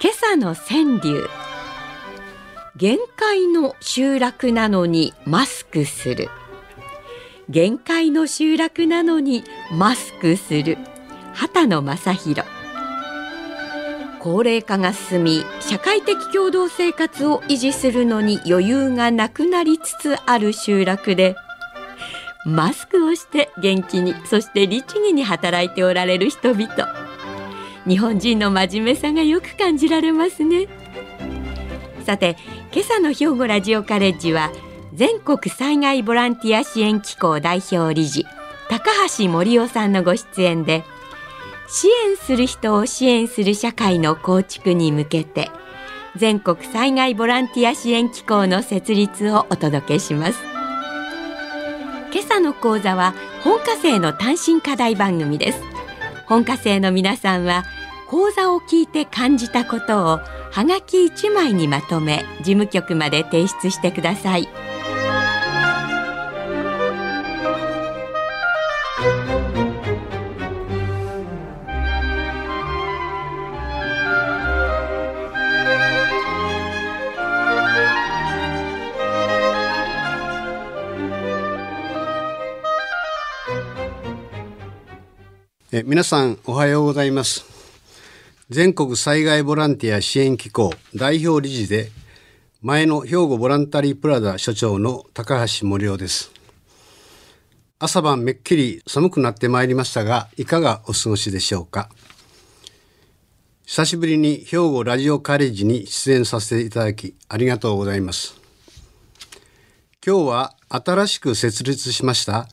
今朝の川柳。限界の集落なのにマスクする。限界の集落なのにマスクする。畑野正弘高齢化が進み社会的共同生活を維持するのに余裕がなくなりつつある集落でマスクをして元気にそして律儀に働いておられる人々。日本人の真面目さがよく感じられますね。さて今朝の兵庫ラジオカレッジは全国災害ボランティア支援機構代表理事高橋森夫さんのご出演で支援する人を支援する社会の構築に向けて全国災害ボランティア支援機構の設立をお届けします。今朝の講座は本科生の単身課題番組です。本科生の皆さんは講座を聞いて感じたことをはがき1枚にまとめ事務局まで提出してください。え皆さんおはようございます。全国災害ボランティア支援機構代表理事で前の兵庫ボランタリープラザ所長の高橋森夫です。朝晩めっきり寒くなってまいりましたがいかがお過ごしでしょうか？久しぶりに兵庫ラジオカレッジに出演させていただきありがとうございます。今日は新しく設立しました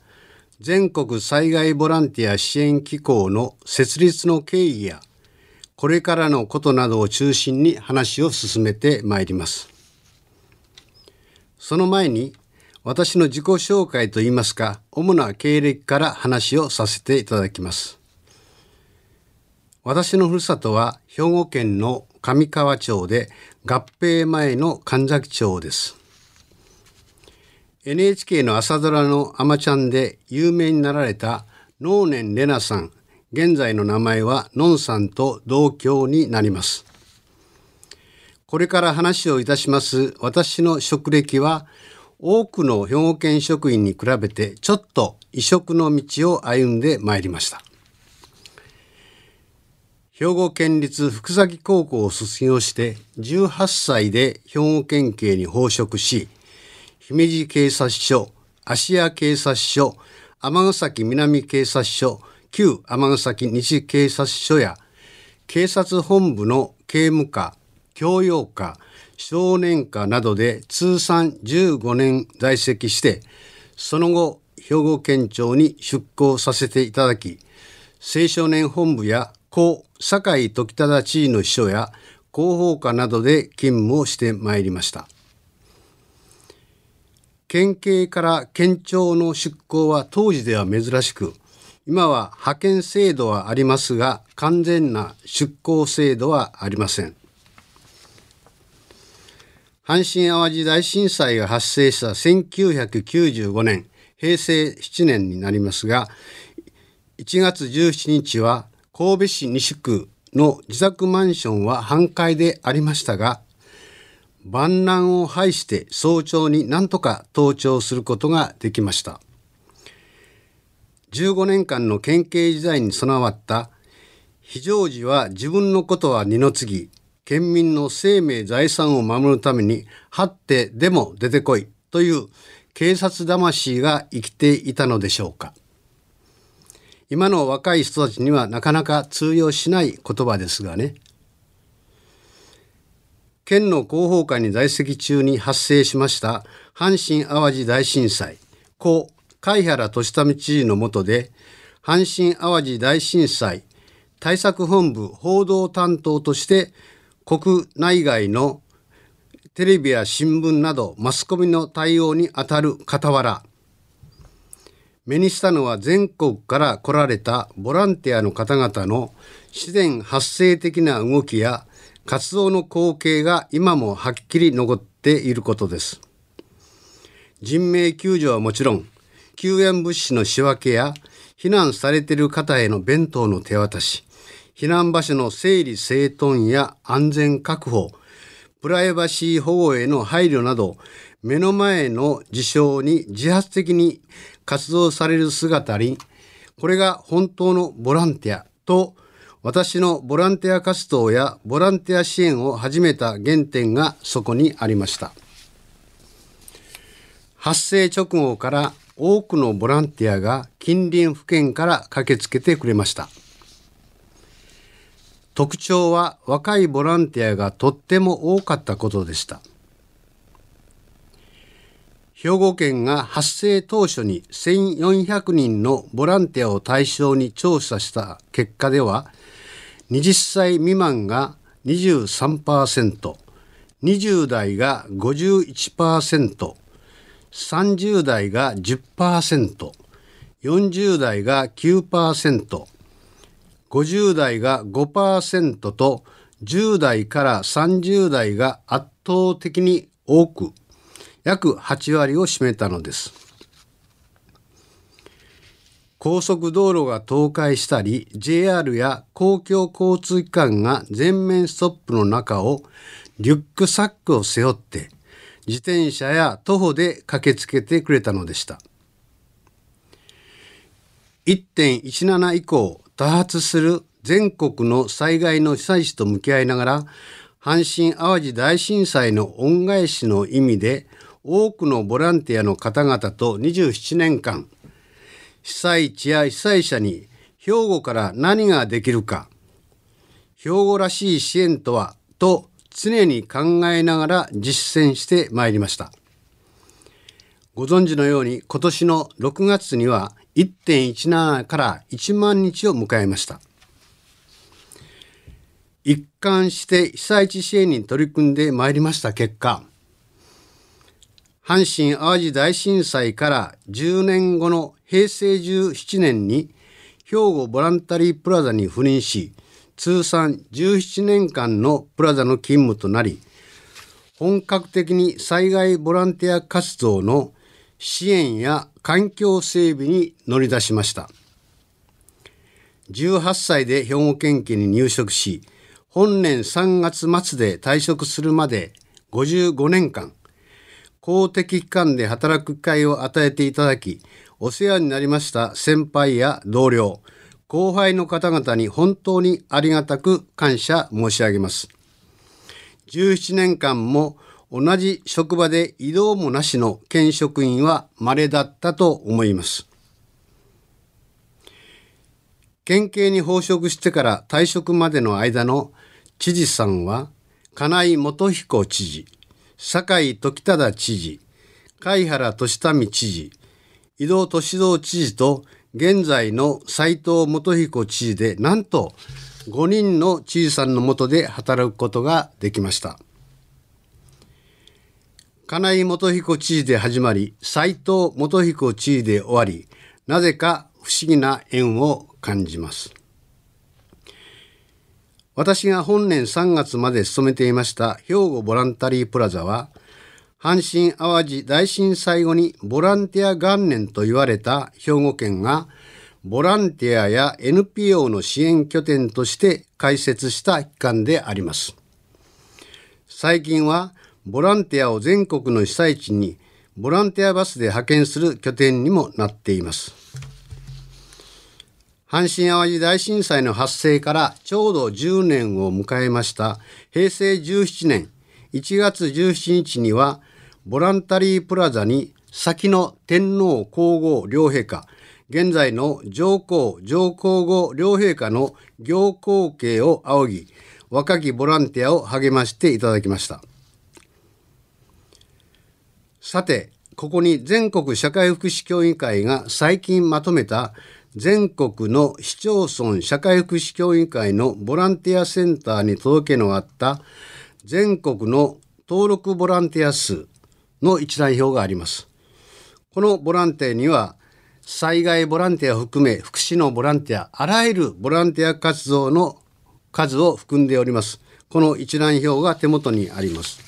全国災害ボランティア支援機構の設立の経緯やこれからのことなどを中心に話を進めてまいります。その前に私の自己紹介といいますか主な経歴から話をさせていただきます。私のふるさとは兵庫県の上川町で合併前の神崎町です。NHK の朝ドラの「あまちゃん」で有名になられた能年玲奈さん。現在の名前はのんさんと同郷になります。これから話をいたします私の職歴は多くの兵庫県職員に比べてちょっと異色の道を歩んでまいりました。兵庫県立福崎高校を卒業して18歳で兵庫県警に報職し姫路警察署、芦屋警察署、尼崎南警察署、旧尼崎西警察署や警察本部の警務課、教養課、少年課などで通算15年在籍して、その後、兵庫県庁に出向させていただき、青少年本部や故堺時忠知事の秘書や広報課などで勤務をしてまいりました。県警から県庁の出向は当時では珍しく今は派遣制度はありますが完全な出向制度はありません。阪神・淡路大震災が発生した1995年平成7年になりますが1月17日は神戸市西区の自宅マンションは半壊でありましたが万難を排して早朝に何とか登頂することができました。15年間の県警時代に備わった非常時は自分のことは二の次県民の生命財産を守るために張ってでも出てこいという警察魂が生きていたのでしょうか。今の若い人たちにはなかなか通用しない言葉ですがね。県の広報課に在籍中に発生しました阪神・淡路大震災、故貝原利民知事の下で、阪神・淡路大震災対策本部報道担当として国内外のテレビや新聞などマスコミの対応にあたる傍ら目にしたのは全国から来られたボランティアの方々の自然発生的な動きや活動の光景が今もはっきり残っていることです。人命救助はもちろん救援物資の仕分けや避難されている方への弁当の手渡し避難場所の整理整頓や安全確保プライバシー保護への配慮など目の前の事象に自発的に活動される姿にこれが本当のボランティアと私のボランティア活動やボランティア支援を始めた原点がそこにありました。発生直後から多くのボランティアが近隣府県から駆けつけてくれました。特徴は若いボランティアがとっても多かったことでした。兵庫県が発生当初に1400人のボランティアを対象に調査した結果では20歳未満が23%、20代が51%、30代が10%、40代が9%、50代が5%と10代から30代が圧倒的に多く約8割を占めたのです。高速道路が倒壊したり JR や公共交通機関が全面ストップの中をリュックサックを背負って自転車や徒歩で駆けつけてくれたのでした。1.17以降多発する全国の災害の被災地と向き合いながら阪神・淡路大震災の恩返しの意味で多くのボランティアの方々と27年間被災地や被災者に兵庫から何ができるか。兵庫らしい支援とはと常に考えながら実践してまいりました。ご存知のように今年の6月には1.17から1万日を迎えました。一貫して被災地支援に取り組んでまいりました結果阪神・淡路大震災から10年後の平成17年に兵庫ボランタリープラザに赴任し通算17年間のプラザの勤務となり本格的に災害ボランティア活動の支援や環境整備に乗り出しました。18歳で兵庫県警に入職し本年3月末で退職するまで55年間公的機関で働く機会を与えていただきお世話になりました先輩や同僚後輩の方々に本当にありがたく感謝申し上げます17年間も同じ職場で移動もなしの県職員は稀だったと思います。県警に報職してから退職までの間の知事さんは、金井元彦知事、酒井時忠知事、貝原俊民知事、井戸俊三知事と現在の斉藤元彦知事でなんと5人の知事さんのもとで働くことができました。金井元彦知事で始まり、斉藤元彦知事で終わり、なぜか不思議な縁を感じます。私が本年3月まで勤めていました兵庫ボランタリープラザは、阪神・淡路大震災後にボランティア元年と言われた兵庫県が、ボランティアや NPO の支援拠点として開設した機関であります。最近はボランティアを全国の被災地にボランティアバスで派遣する拠点にもなっています。阪神・淡路大震災の発生からちょうど10年を迎えました平成17年1月17日にはボランタリープラザに先の天皇皇后両陛下現在の上皇上皇后両陛下の行幸慶を仰ぎ若きボランティアを励ましていただきました。さて、ここに全国社会福祉協議会が最近まとめた全国の市町村社会福祉協議会のボランティアセンターに届けのあった全国の登録ボランティア数の一覧表があります。このボランティアには災害ボランティアを含め福祉のボランティアあらゆるボランティア活動の数を含んでおりますこの一覧表が手元にあります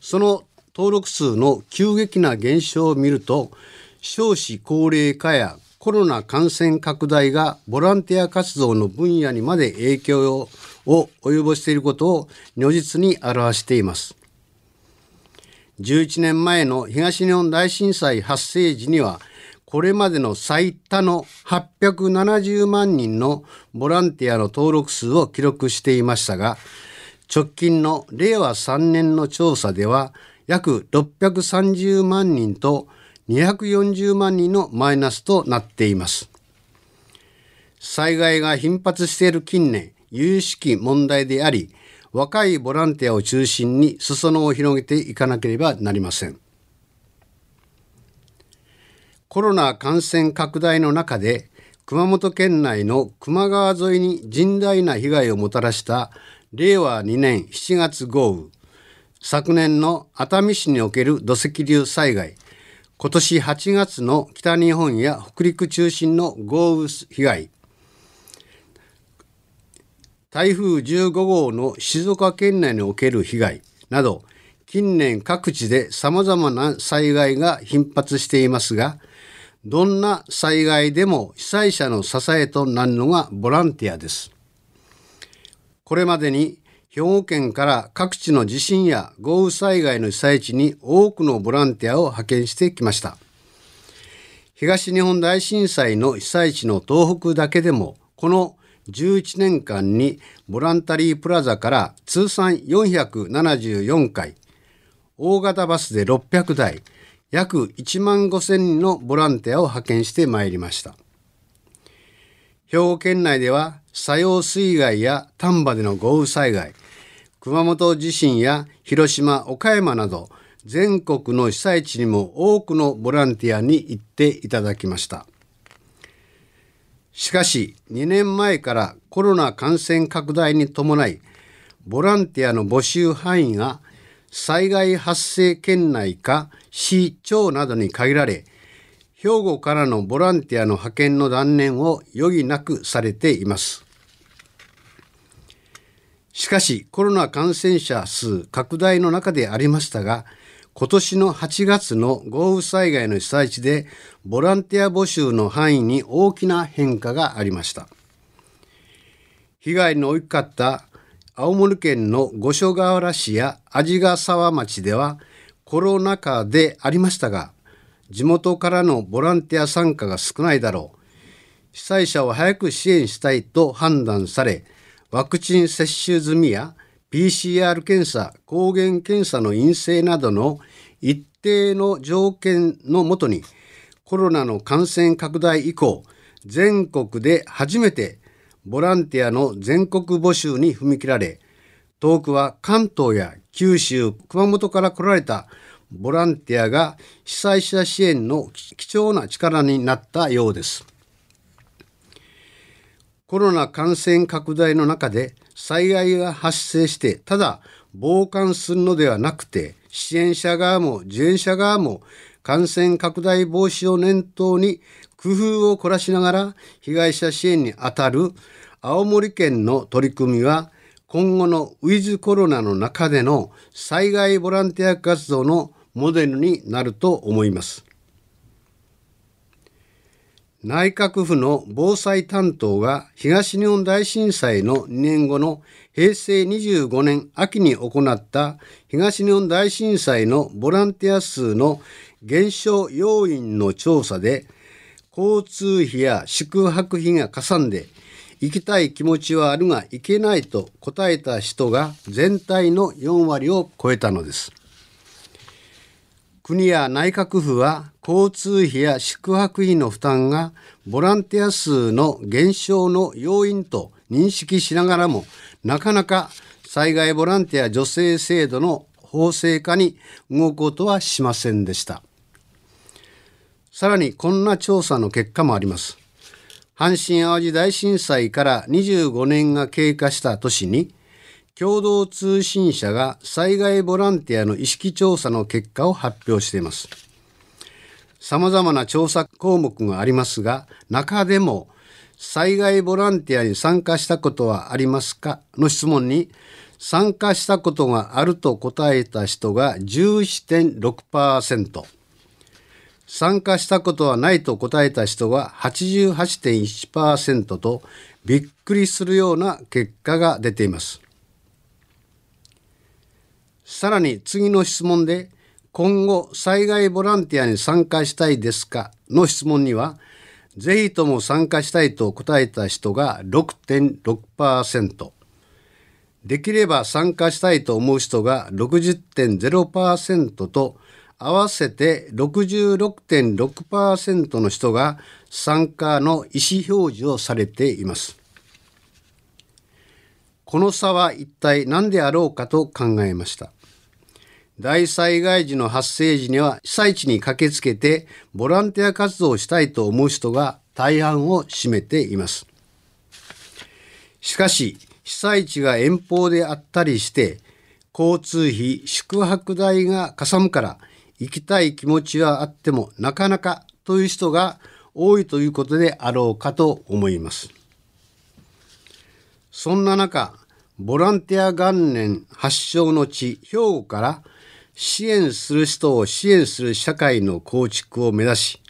その登録数の急激な減少を見ると少子高齢化やコロナ感染拡大がボランティア活動の分野にまで影響をを及ぼしていることを如実に表しています。11年前の東日本大震災発生時にはこれまでの最多の870万人のボランティアの登録数を記録していましたが直近の令和3年の調査では約630万人と240万人のマイナスとなっています。災害が頻発している近年有識問題であり若いボランティアを中心に裾野を広げていかなければなりません。コロナ感染拡大の中で熊本県内の球磨川沿いに甚大な被害をもたらした令和2年7月豪雨。昨年の熱海市における土石流災害。今年8月の北日本や北陸中心の豪雨被害。台風15号の静岡県内における被害など近年各地で様々な災害が頻発していますがどんな災害でも被災者の支えとなるのがボランティアです。これまでに兵庫県から各地の地震や豪雨災害の被災地に多くのボランティアを派遣してきました。東日本大震災の被災地の東北だけでもこの11年間にボランタリープラザから通算474回、大型バスで600台、約1万5千人のボランティアを派遣してまいりました。兵庫県内では、作用水害や丹波での豪雨災害、熊本地震や広島、岡山など、全国の被災地にも多くのボランティアに行っていただきました。しかし2年前からコロナ感染拡大に伴いボランティアの募集範囲が災害発生県内か市町などに限られ兵庫からのボランティアの派遣の断念を余儀なくされています。しかしコロナ感染者数拡大の中でありましたが今年の8月の豪雨災害の被災地でボランティア募集の範囲に大きな変化がありました。被害の大きかった青森県の五所川原市や鰺ヶ沢町ではコロナ禍でありましたが地元からのボランティア参加が少ないだろう。被災者を早く支援したいと判断されワクチン接種済みや PCR 検査、抗原検査の陰性などの一定の条件のもとにコロナの感染拡大以降全国で初めてボランティアの全国募集に踏み切られ遠くは関東や九州熊本から来られたボランティアが被災者支援の貴重な力になったようです。コロナ感染拡大の中で災害が発生してただ傍観するのではなくて支援者側も受援者側も感染拡大防止を念頭に工夫を凝らしながら被害者支援にあたる青森県の取り組みは今後のウィズコロナの中での災害ボランティア活動のモデルになると思います。内閣府の防災担当が東日本大震災の2年後の平成25年秋に行った東日本大震災のボランティア数の減少要因の調査で交通費や宿泊費がかさんで行きたい気持ちはあるが行けないと答えた人が全体の4割を超えたのです。国や内閣府は交通費や宿泊費の負担がボランティア数の減少の要因と認識しながらもなかなか災害ボランティア助成制度の法制化に動くことはしませんでした。さらにこんな調査の結果もあります。阪神・淡路大震災から25年が経過した年に、共同通信社が災害ボランティアの意識調査の結果を発表しています。様々な調査項目がありますが、中でも災害ボランティアに参加したことはありますかの質問に、参加したことがあると答えた人が11.6%。参加したことはないと答えた人は88.1%とびっくりするような結果が出ています。さらに次の質問で今後災害ボランティアに参加したいですかの質問にはぜひとも参加したいと答えた人が6.6%できれば参加したいと思う人が60.0%と合わせて66.6%の人が参加の意思表示をされています。この差は一体何であろうかと考えました。大災害時の発生時には被災地に駆けつけてボランティア活動をしたいと思う人が大半を占めています。しかし被災地が遠方であったりして交通費宿泊代がかさむから行きたい気持ちはあってもなかなかという人が多いということであろうかと思います。そんな中、ボランティア元年発祥の地、兵庫から支援する人を支援する社会の構築を目指し、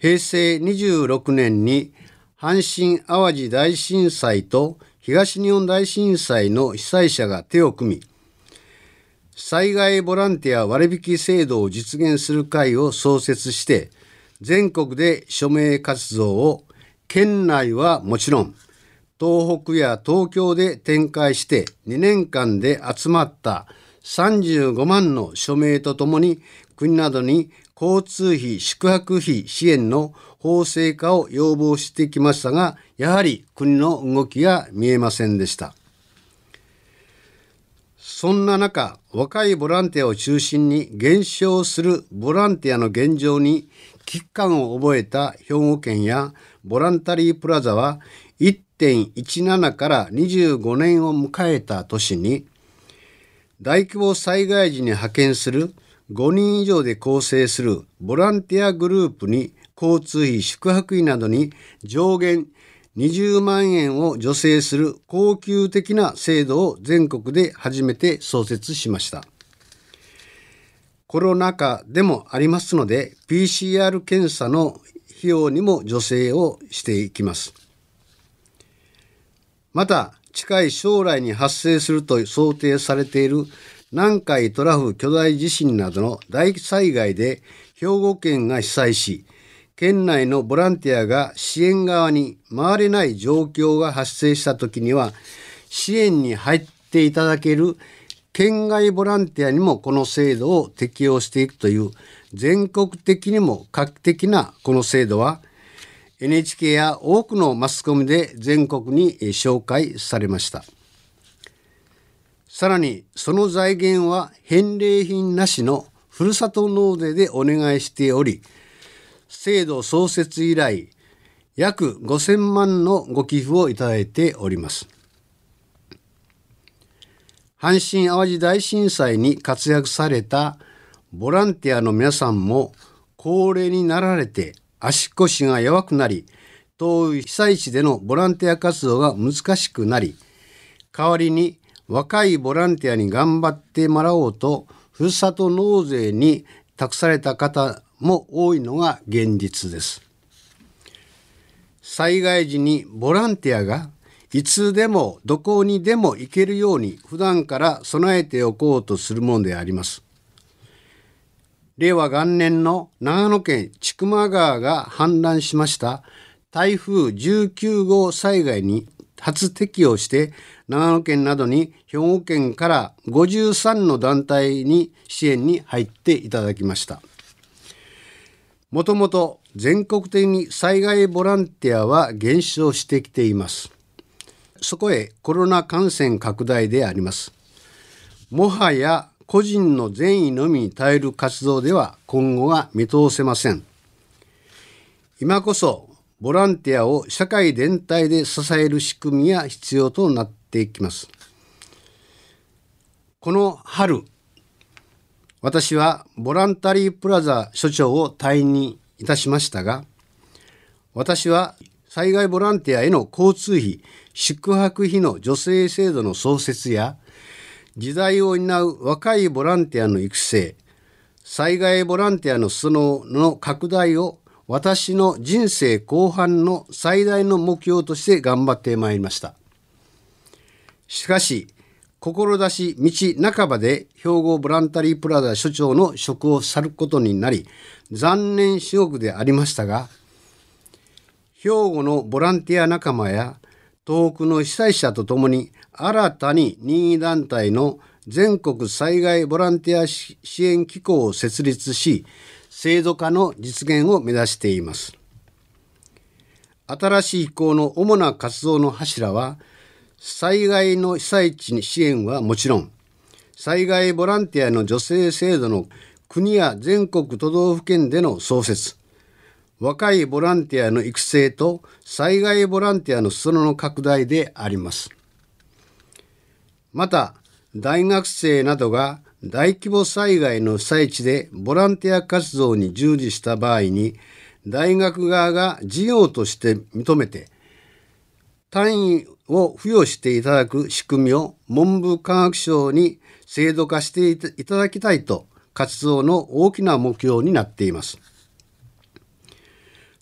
平成26年に阪神・淡路大震災と東日本大震災の被災者が手を組み、災害ボランティア割引制度を実現する会を創設して全国で署名活動を県内はもちろん東北や東京で展開して2年間で集まった35万の署名とともに国などに交通費宿泊費支援の法制化を要望してきましたがやはり国の動きが見えませんでした。そんな中、若いボランティアを中心に減少するボランティアの現状に危機感を覚えた兵庫県やボランタリープラザは1.17から25年を迎えた年に大規模災害時に派遣する5人以上で構成するボランティアグループに交通費宿泊費などに上限20万円を助成する恒久的な制度を全国で初めて創設しました。コロナ禍でもありますので PCR 検査の費用にも助成をしていきます。また近い将来に発生すると想定されている南海トラフ巨大地震などの大災害で兵庫県が被災し県内のボランティアが支援側に回れない状況が発生した時には支援に入っていただける県外ボランティアにもこの制度を適用していくという全国的にも画期的なこの制度は NHK や多くのマスコミで全国に紹介されました。さらにその財源は返礼品なしのふるさと納税でお願いしており制度創設以来約5000万のご寄付をいただいております。阪神・淡路大震災に活躍されたボランティアの皆さんも高齢になられて足腰が弱くなり遠い被災地でのボランティア活動が難しくなり代わりに若いボランティアに頑張ってもらおうとふるさと納税に託された方も多いのが現実です。災害時にボランティアがいつでもどこにでも行けるように普段から備えておこうとするものであります。令和元年の長野県千曲川が氾濫しました台風19号災害に初適用して長野県などに兵庫県から53の団体に支援に入っていただきました。もともと全国的に災害ボランティアは減少してきています。そこへコロナ感染拡大であります。もはや個人の善意のみに頼る活動では今後は見通せません。今こそボランティアを社会全体で支える仕組みが必要となっていきます。この春、私はボランタリープラザ所長を退任いたしましたが、私は災害ボランティアへの交通費、宿泊費の助成制度の創設や、時代を担う若いボランティアの育成、災害ボランティアの裾野の拡大を私の人生後半の最大の目標として頑張ってまいりました。しかし、志道半ばで兵庫ボランタリープラザ所長の職を去ることになり、残念至極でありましたが、兵庫のボランティア仲間や東北の被災者とともに新たに任意団体の全国災害ボランティア支援機構を設立し、制度化の実現を目指しています。新しい機構の主な活動の柱は、災害の被災地に支援はもちろん、災害ボランティアの助成制度の国や全国都道府県での創設、若いボランティアの育成と災害ボランティアの裾野の拡大であります。また、大学生などが大規模災害の被災地でボランティア活動に従事した場合に、大学側が事業として認めて、単位を付与していただく仕組みを文部科学省に制度化していただきたいと活動の大きな目標になっています。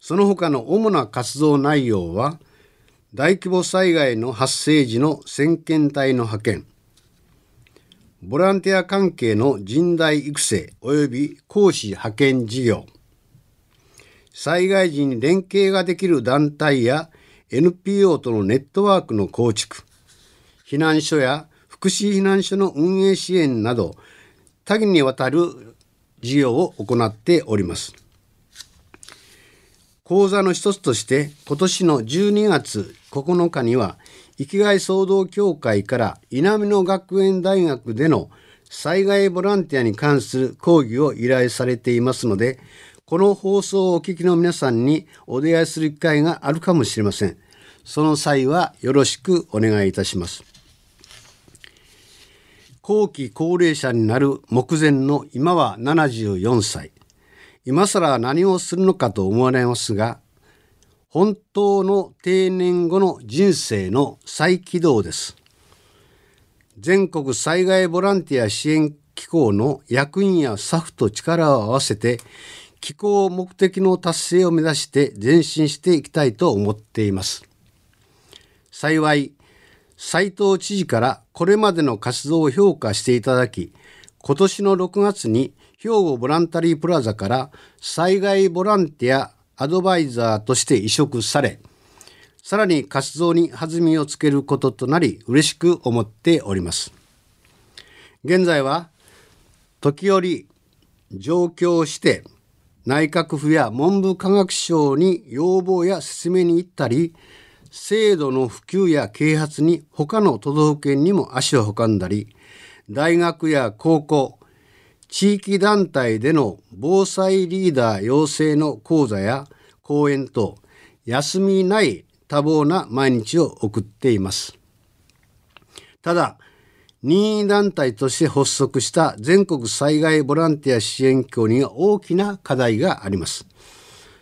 その他の主な活動内容は、大規模災害の発生時の先遣隊の派遣、ボランティア関係の人材育成及び講師派遣事業、災害時に連携ができる団体や NPO とのネットワークの構築、避難所や福祉避難所の運営支援など多岐にわたる事業を行っております。講座の一つとして今年の12月9日には生きがい総動協会から稲美野学園大学での災害ボランティアに関する講義を依頼されていますのでこの放送をお聞きの皆さんにお出会いする機会があるかもしれません。その際はよろしくお願いいたします。後期高齢者になる目前の今は74歳。今更何をするのかと思われますが、本当の定年後の人生の再起動です。全国災害ボランティア支援機構の役員やスタッフと力を合わせて、機構目的の達成を目指して前進していきたいと思っています。幸い、斉藤知事からこれまでの活動を評価していただき、今年の6月に兵庫ボランタリープラザから災害ボランティアアドバイザーとして移植され、さらに活動に弾みをつけることとなり嬉しく思っております。現在は時折上京して内閣府や文部科学省に要望や説明に行ったり、制度の普及や啓発に他の都道府県にも足を運んだり、大学や高校、地域団体での防災リーダー養成の講座や講演と休みない多忙な毎日を送っています。ただ、任意団体として発足した全国災害ボランティア支援機構には大きな課題があります。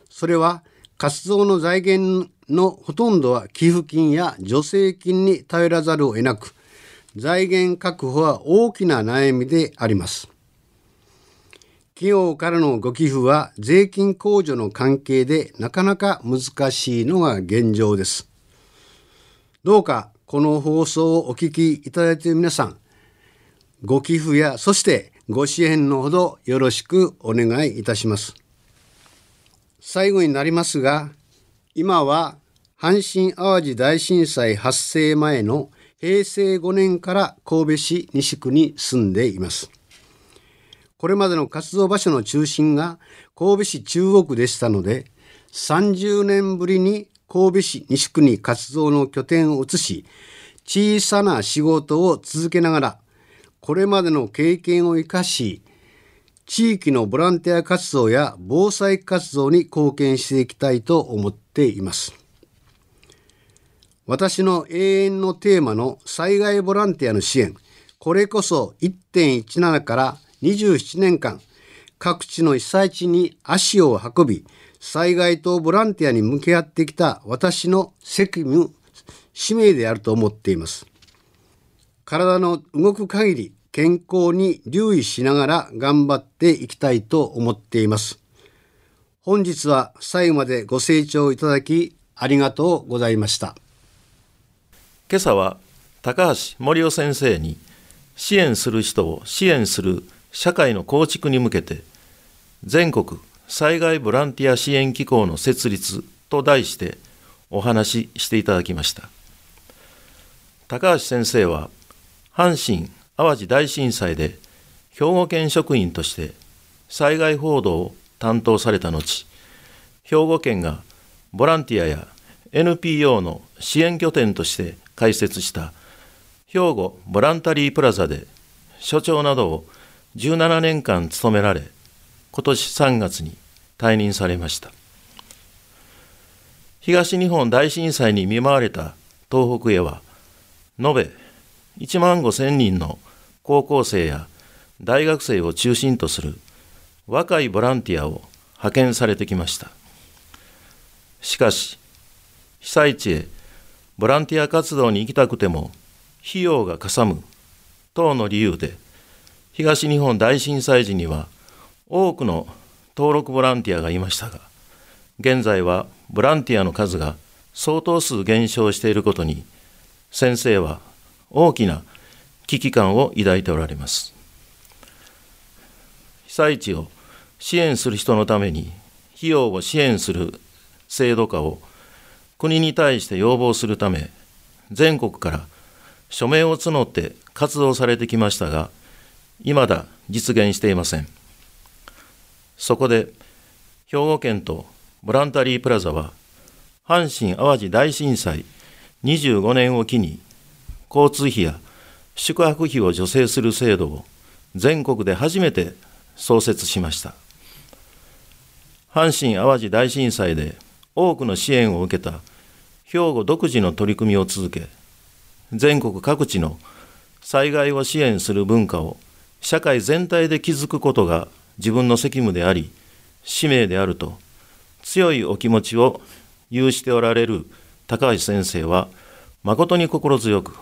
それは活動の財源のほとんどは寄付金や助成金に頼らざるを得なく、財源確保は大きな悩みであります。企業からのご寄付は税金控除の関係でなかなか難しいのが現状です。どうかこの放送をお聞きいただいている皆さん、ご寄付やそしてご支援のほどよろしくお願いいたします。最後になりますが、今は阪神・淡路大震災発生前の平成5年から神戸市西区に住んでいます。これまでの活動場所の中心が神戸市中央区でしたので、30年ぶりに神戸市西区に活動の拠点を移し、小さな仕事を続けながら、これまでの経験を生かし、地域のボランティア活動や防災活動に貢献していきたいと思っています。私の永遠のテーマの災害ボランティアの支援、これこそ1.17から27年間、各地の被災地に足を運び、災害とボランティアに向き合ってきた私の責務、使命であると思っています。体の動く限り健康に留意しながら頑張っていきたいと思っています。本日は最後までご清聴いただきありがとうございました。今朝は高橋森夫先生に支援する人を支援する社会の構築に向けて全国災害ボランティア支援機構の設立と題してお話ししていただきました。高橋先生は阪神・淡路大震災で兵庫県職員として災害報道を担当された後兵庫県がボランティアや NPO の支援拠点として開設した兵庫ボランタリープラザで所長などを17年間務められ今年3月に退任されました。東日本大震災に見舞われた東北へは延べ1万5千人の高校生や大学生を中心とする若いボランティアを派遣されてきました。しかし被災地へボランティア活動に行きたくても費用がかさむ等の理由で東日本大震災時には多くの登録ボランティアがいましたが現在はボランティアの数が相当数減少していることに先生は大きな危機感を抱いておられます。被災地を支援する人のために費用を支援する制度化を国に対して要望するため全国から署名を募って活動されてきましたが未だ実現していません。そこで兵庫県とボランタリープラザは阪神・淡路大震災25年を機に交通費や宿泊費を助成する制度を全国で初めて創設しました。阪神・淡路大震災で多くの支援を受けた兵庫独自の取り組みを続け全国各地の災害を支援する文化を社会全体で築くことが自分の責務であり使命であると強いお気持ちを有しておられる高橋先生は誠に心強く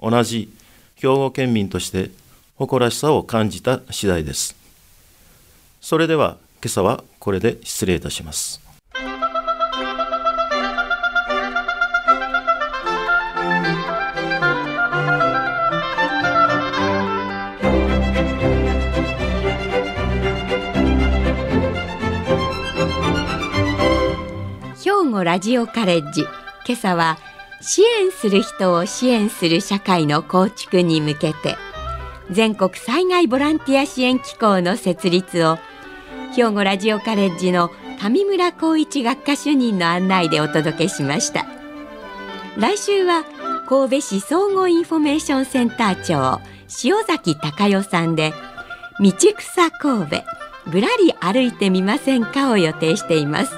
同じ兵庫県民として誇らしさを感じた次第です。それでは今朝はこれで失礼いたします。ラジオカレッジ。今朝は支援する人を支援する社会の構築に向けて全国災害ボランティア支援機構の設立を兵庫ラジオカレッジの上村光一学科主任の案内でお届けしました。来週は神戸市総合インフォメーションセンター長塩崎隆代さんで道草神戸ぶらり歩いてみませんかを予定しています。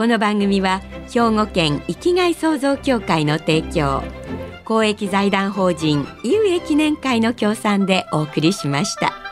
この番組は兵庫県生きがい創造協会の提供公益財団法人有益記念会の協賛でお送りしました。